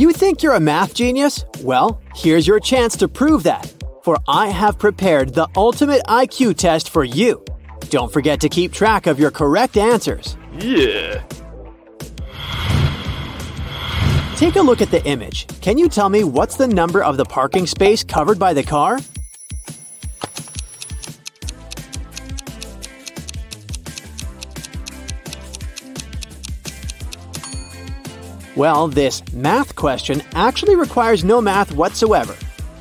You think you're a math genius? Well, here's your chance to prove that. For I have prepared the ultimate IQ test for you. Don't forget to keep track of your correct answers. Yeah. Take a look at the image. Can you tell me what's the number of the parking space covered by the car? Well, this math question actually requires no math whatsoever.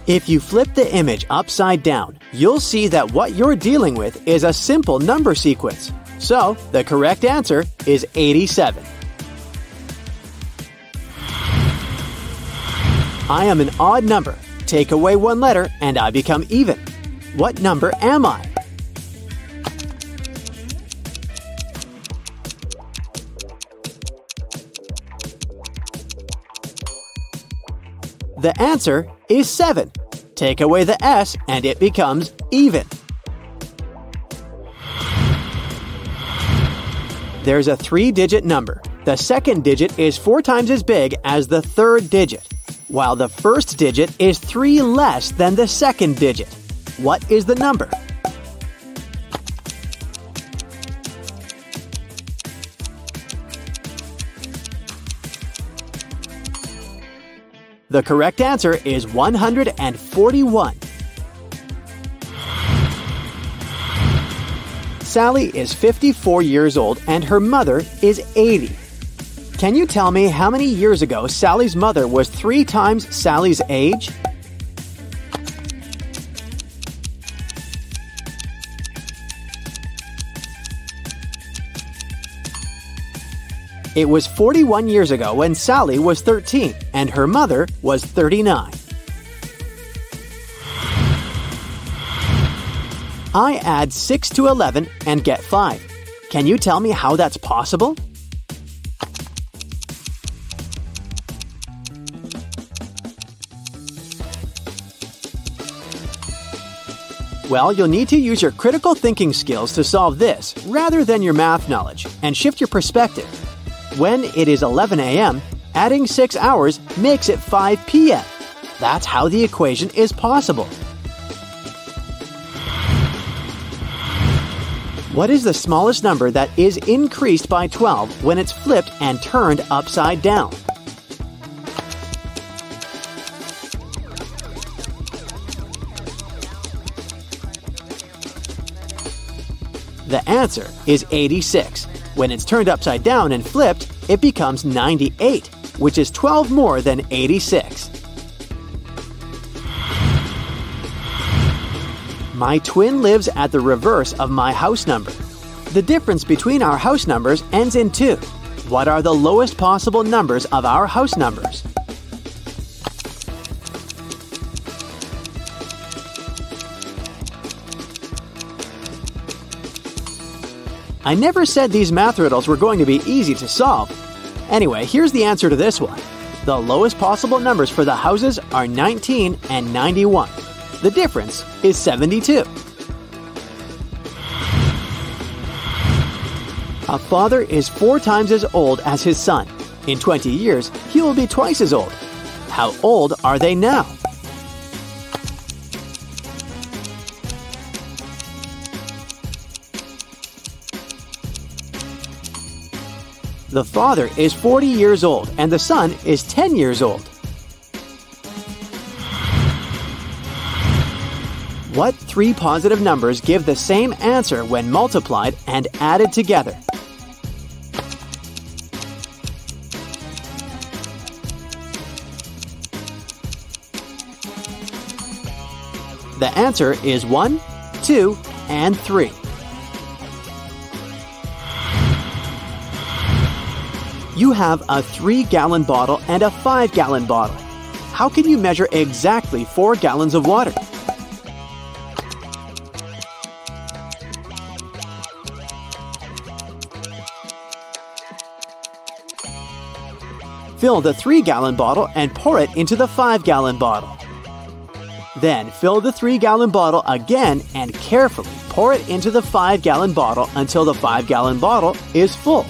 If you flip the image upside down, you'll see that what you're dealing with is a simple number sequence. So, the correct answer is 87. I am an odd number. Take away one letter and I become even. What number am I? The answer is 7. Take away the S and it becomes even. There's a three digit number. The second digit is four times as big as the third digit, while the first digit is three less than the second digit. What is the number? The correct answer is 141. Sally is 54 years old and her mother is 80. Can you tell me how many years ago Sally's mother was three times Sally's age? It was 41 years ago when Sally was 13 and her mother was 39. I add 6 to 11 and get 5. Can you tell me how that's possible? Well, you'll need to use your critical thinking skills to solve this rather than your math knowledge and shift your perspective. When it is 11 a.m., adding 6 hours makes it 5 p.m. That's how the equation is possible. What is the smallest number that is increased by 12 when it's flipped and turned upside down? The answer is 86. When it's turned upside down and flipped, it becomes 98, which is 12 more than 86. My twin lives at the reverse of my house number. The difference between our house numbers ends in 2. What are the lowest possible numbers of our house numbers? I never said these math riddles were going to be easy to solve. Anyway, here's the answer to this one. The lowest possible numbers for the houses are 19 and 91. The difference is 72. A father is four times as old as his son. In 20 years, he will be twice as old. How old are they now? The father is 40 years old and the son is 10 years old. What three positive numbers give the same answer when multiplied and added together? The answer is 1, 2, and 3. You have a 3 gallon bottle and a 5 gallon bottle. How can you measure exactly 4 gallons of water? Fill the 3 gallon bottle and pour it into the 5 gallon bottle. Then fill the 3 gallon bottle again and carefully pour it into the 5 gallon bottle until the 5 gallon bottle is full.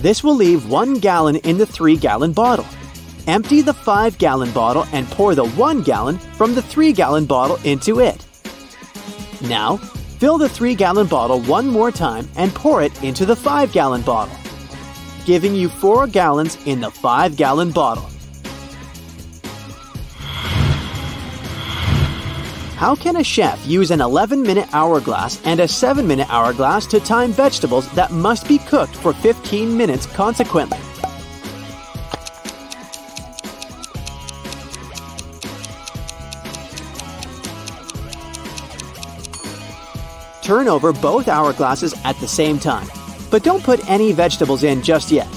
This will leave 1 gallon in the 3 gallon bottle. empty the 5 gallon bottle and pour the 1 gallon from the 3 gallon bottle into it. Now, fill the 3 gallon bottle one more time and pour it into the 5 gallon bottle, giving you 4 gallons in the 5 gallon bottle. How can a chef use an 11 minute hourglass and a 7 minute hourglass to time vegetables that must be cooked for 15 minutes consequently? Turn over both hourglasses at the same time, but don't put any vegetables in just yet.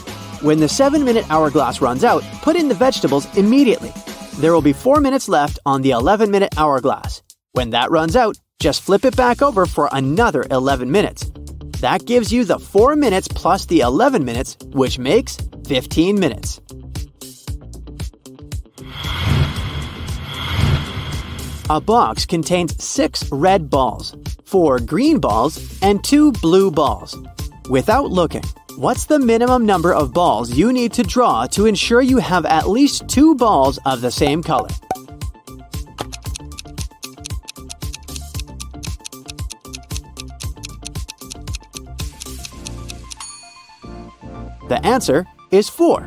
When the 7 minute hourglass runs out, put in the vegetables immediately. There will be 4 minutes left on the 11 minute hourglass. When that runs out, just flip it back over for another 11 minutes. That gives you the 4 minutes plus the 11 minutes, which makes 15 minutes. A box contains 6 red balls, 4 green balls, and 2 blue balls. Without looking, what's the minimum number of balls you need to draw to ensure you have at least 2 balls of the same color? The answer is 4.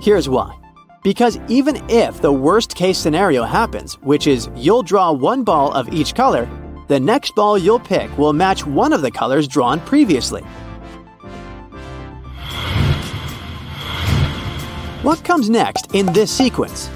Here's why. Because even if the worst case scenario happens, which is you'll draw one ball of each color, the next ball you'll pick will match one of the colors drawn previously. What comes next in this sequence?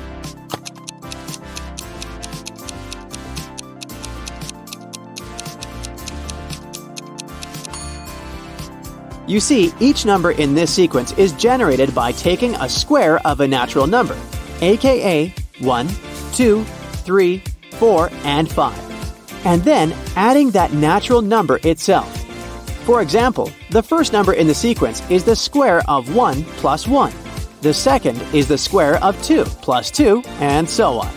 You see, each number in this sequence is generated by taking a square of a natural number, aka 1, 2, 3, 4, and 5, and then adding that natural number itself. For example, the first number in the sequence is the square of 1 plus 1. The second is the square of 2 plus 2, and so on.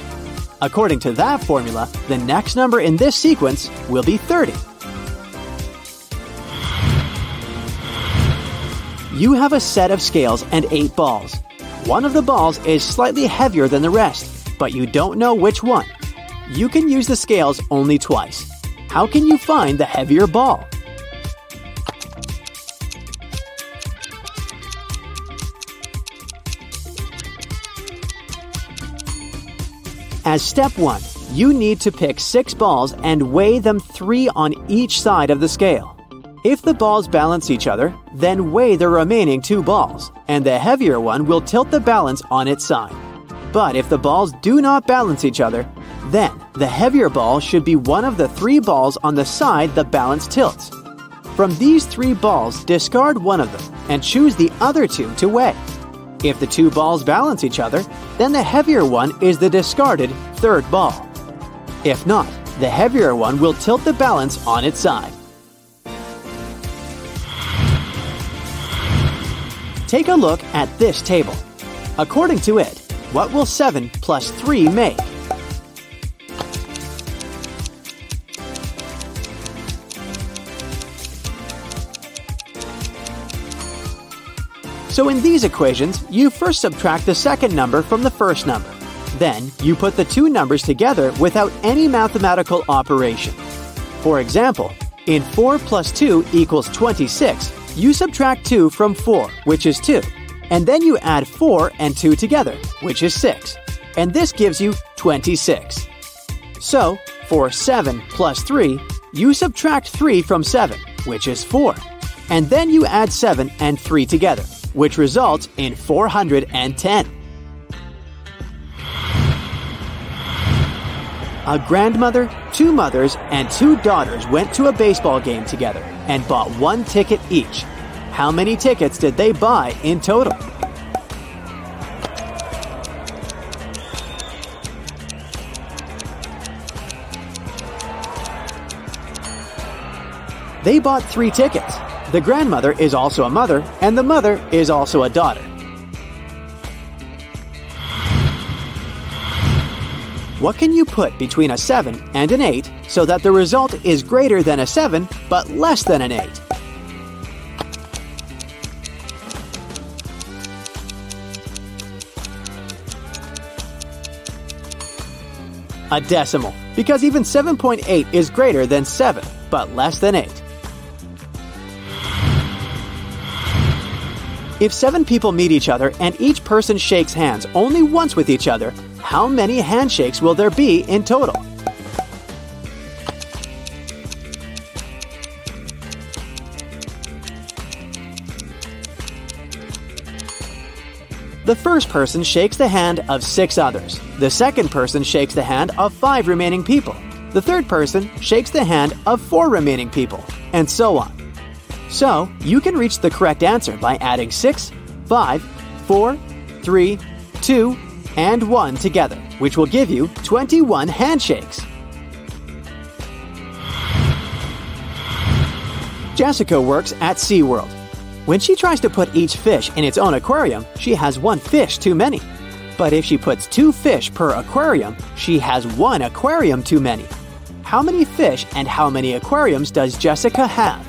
According to that formula, the next number in this sequence will be 30. You have a set of scales and eight balls. One of the balls is slightly heavier than the rest, but you don't know which one. You can use the scales only twice. How can you find the heavier ball? As step 1, you need to pick 6 balls and weigh them 3 on each side of the scale. If the balls balance each other, then weigh the remaining two balls, and the heavier one will tilt the balance on its side. But if the balls do not balance each other, then the heavier ball should be one of the three balls on the side the balance tilts. From these three balls, discard one of them and choose the other two to weigh. If the two balls balance each other, then the heavier one is the discarded third ball. If not, the heavier one will tilt the balance on its side. Take a look at this table. According to it, what will 7 plus 3 make? So in these equations, you first subtract the second number from the first number. Then, you put the two numbers together without any mathematical operation. For example, in 4 plus 2 equals 26, you subtract 2 from 4, which is 2, and then you add 4 and 2 together, which is 6, and this gives you 26. So, for 7 plus 3, you subtract 3 from 7, which is 4, and then you add 7 and 3 together, which results in 410. A grandmother, two mothers, and two daughters went to a baseball game together and bought one ticket each. How many tickets did they buy in total? They bought three tickets. The grandmother is also a mother, and the mother is also a daughter. What can you put between a 7 and an 8 so that the result is greater than a 7 but less than an 8? A decimal, because even 7.8 is greater than 7 but less than 8. If seven people meet each other and each person shakes hands only once with each other, how many handshakes will there be in total? The first person shakes the hand of six others. The second person shakes the hand of five remaining people. The third person shakes the hand of four remaining people, and so on. So, you can reach the correct answer by adding 6, 5, 4, 3, 2, and 1 together, which will give you 21 handshakes. Jessica works at SeaWorld. When she tries to put each fish in its own aquarium, she has one fish too many. But if she puts two fish per aquarium, she has one aquarium too many. How many fish and how many aquariums does Jessica have?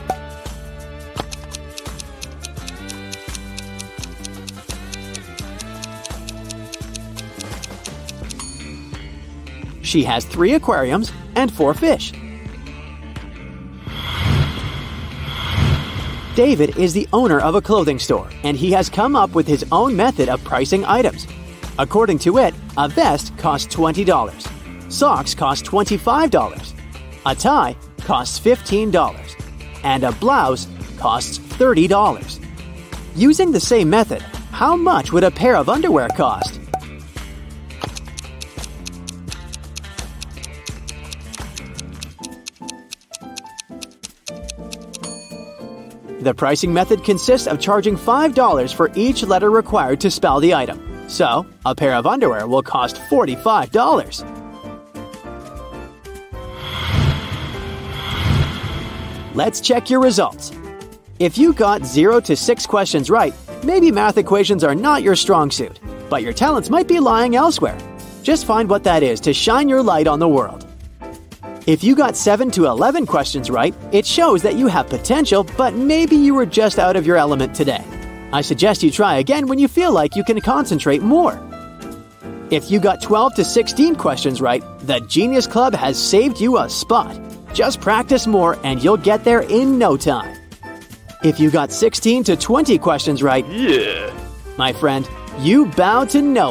She has three aquariums and four fish. David is the owner of a clothing store, and he has come up with his own method of pricing items. According to it, a vest costs $20, socks cost $25, a tie costs $15, and a blouse costs $30. Using the same method, how much would a pair of underwear cost? The pricing method consists of charging $5 for each letter required to spell the item. So, a pair of underwear will cost $45. Let's check your results. If you got 0 to 6 questions right, maybe math equations are not your strong suit, but your talents might be lying elsewhere. Just find what that is to shine your light on the world. If you got 7 to 11 questions right, it shows that you have potential, but maybe you were just out of your element today. I suggest you try again when you feel like you can concentrate more. If you got 12 to 16 questions right, the Genius Club has saved you a spot. Just practice more and you'll get there in no time. If you got 16 to 20 questions right, Yeah. my friend, you bow to no